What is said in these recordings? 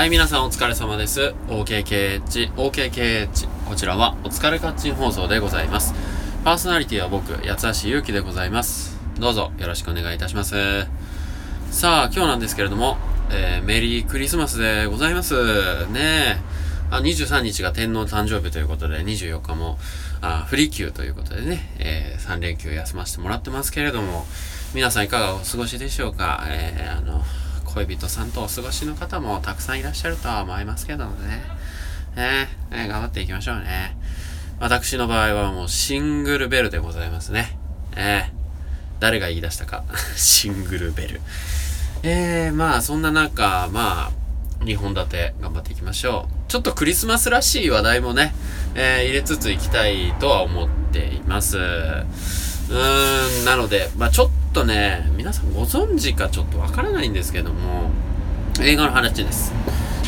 はい、皆さんお疲れ様です。OKKH、OKKH。こちらはお疲れカッチン放送でございます。パーソナリティは僕、八橋ゆうきでございます。どうぞよろしくお願いいたします。さあ、今日なんですけれども、えー、メリークリスマスでございます。ねあ23日が天皇誕生日ということで、24日も、あフリー休ということでね、えー、3連休休ませてもらってますけれども、皆さんいかがお過ごしでしょうか？えー、あの、恋人さんとお過ごしの方もたくさんいらっしゃるとは思いますけどもね。え、え、頑張っていきましょうね。私の場合はもうシングルベルでございますね。えー、誰が言い出したか。シングルベル。えー、まあそんな中、まあ、2本立て頑張っていきましょう。ちょっとクリスマスらしい話題もね、えー、入れつついきたいとは思っています。うーん、なので、まあちょっっとね、皆さんご存知かちょっとわからないんですけども、映画の話です。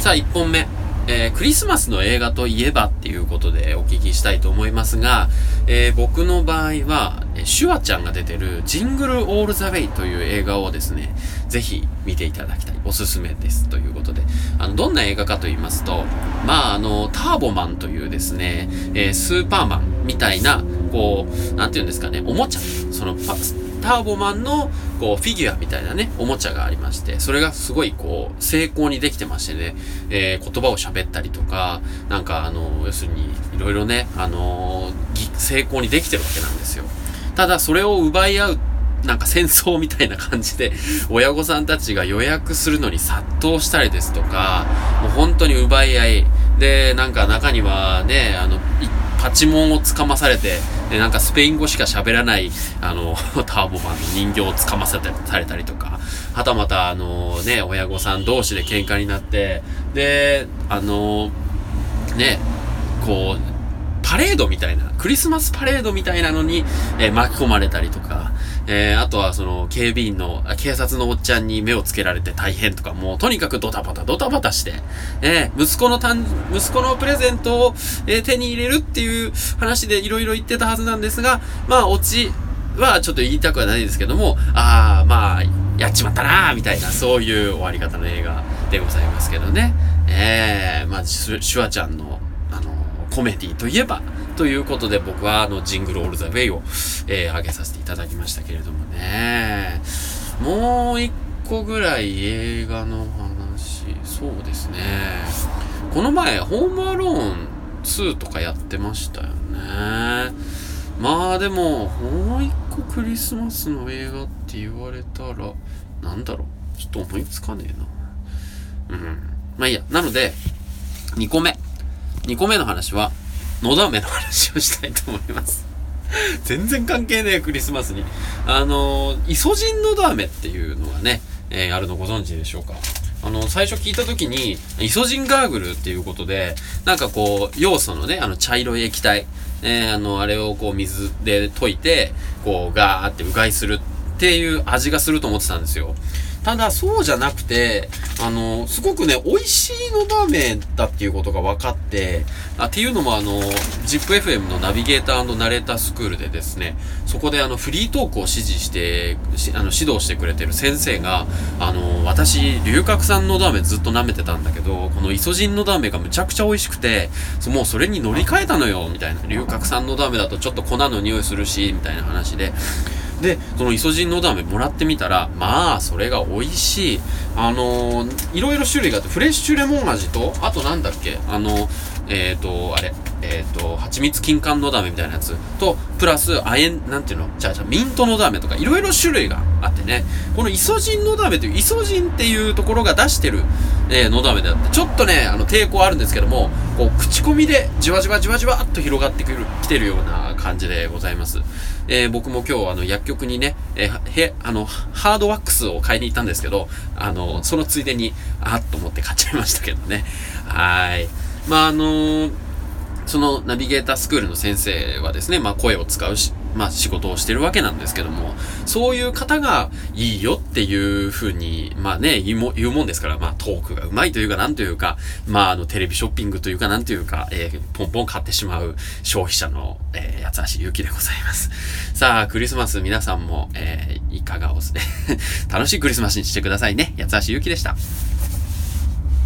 さあ、1本目。えー、クリスマスの映画といえばっていうことでお聞きしたいと思いますが、えー、僕の場合は、シュワちゃんが出てるジングルオールザウェイという映画をですね、ぜひ見ていただきたい。おすすめです。ということで、あの、どんな映画かと言いますと、まあ、あの、ターボマンというですね、えー、スーパーマンみたいな、こう、なんて言うんですかね、おもちゃ、そのパ、ターボマンの、こう、フィギュアみたいなね、おもちゃがありまして、それがすごい、こう、成功にできてましてね、えー、言葉を喋ったりとか、なんか、あの、要するに、いろいろね、あの成功にできてるわけなんですよ。ただ、それを奪い合うなんか戦争みたいな感じで、親御さんたちが予約するのに殺到したりですとか、もう本当に奪い合い。で、なんか中にはね、あの、パチモンをつかまされて、で、なんかスペイン語しか喋らない、あの、ターボマンの人形をつかまされたりとか、はたまた、あのね、親御さん同士で喧嘩になって、で、あのね、こう、パレードみたいな、クリスマスパレードみたいなのに、えー、巻き込まれたりとか、えー、あとはその警備員の、警察のおっちゃんに目をつけられて大変とか、もうとにかくドタバタドタバタして、えー、息子の誕、息子のプレゼントを、えー、手に入れるっていう話でいろいろ言ってたはずなんですが、まあ、オチはちょっと言いたくはないですけども、ああ、まあ、やっちまったなーみたいな、そういう終わり方の映画でございますけどね。ええー、まあ、シュワちゃん、の、コメディといえば、ということで僕はあのジングルオールザウェイを、えー、上げさせていただきましたけれどもね。もう一個ぐらい映画の話、そうですね。この前、ホームアローン2とかやってましたよね。まあでも、もう一個クリスマスの映画って言われたら、なんだろう。ちょっと思いつかねえな。うん。まあいいや。なので、2個目。2個目の話は、のだめの話をしたいと思います。全然関係ねえ、クリスマスに。あのイソジンのだめっていうのがね、えー、あるのご存知でしょうか。あの、最初聞いた時に、イソジンガーグルっていうことで、なんかこう、要素のね、あの、茶色い液体、えー、あの、あれをこう、水で溶いて、こう、ガーってうがいするっていう味がすると思ってたんですよ。ただ、そうじゃなくて、あの、すごくね、美味しいのダメだっていうことが分かって、あっていうのもあの、ZIPFM のナビゲーターナレータースクールでですね、そこであの、フリートークを指示して、あの、指導してくれてる先生が、あの、私、龍角散のダーメンずっと舐めてたんだけど、このイソジンのダーメンがむちゃくちゃ美味しくて、もうそれに乗り換えたのよ、みたいな。龍角散のダーメンだとちょっと粉の匂いするし、みたいな話で、で、そのイソジンのダメもらってみたら、まあ、それが美味しい。あのー、いろいろ種類があって、フレッシュレモン味と、あとなんだっけ、あの、えっ、ー、と、あれ、えっ、ー、と、蜂蜜金柑のダメみたいなやつと、プラス、あえん、なんていうの？じゃあ、じゃあ、ミントのダメとか、いろいろ種類があってね、このイソジンのダメという、イソジンっていうところが出してる、えー、のだめであって、ちょっとね、あの、抵抗あるんですけども、こう、口コミで、じわじわじわじわっと広がってくる、来てるような感じでございます。えー、僕も今日、あの、薬局にね、えー、へ、あの、ハードワックスを買いに行ったんですけど、あの、そのついでに、あっと思って買っちゃいましたけどね。はい。まあ、あのーそのナビゲータースクールの先生はですね、まあ声を使うし、まあ仕事をしてるわけなんですけども、そういう方がいいよっていうふうに、まあね、言うも言うもんですから、まあトークがうまいというか、なんというか、まああのテレビショッピングというか、なんというか、えー、ポンポン買ってしまう消費者の、えー、八橋ゆきでございます。さあ、クリスマス皆さんも、えー、いかがおす、楽しいクリスマスにしてくださいね。八橋ゆきでした。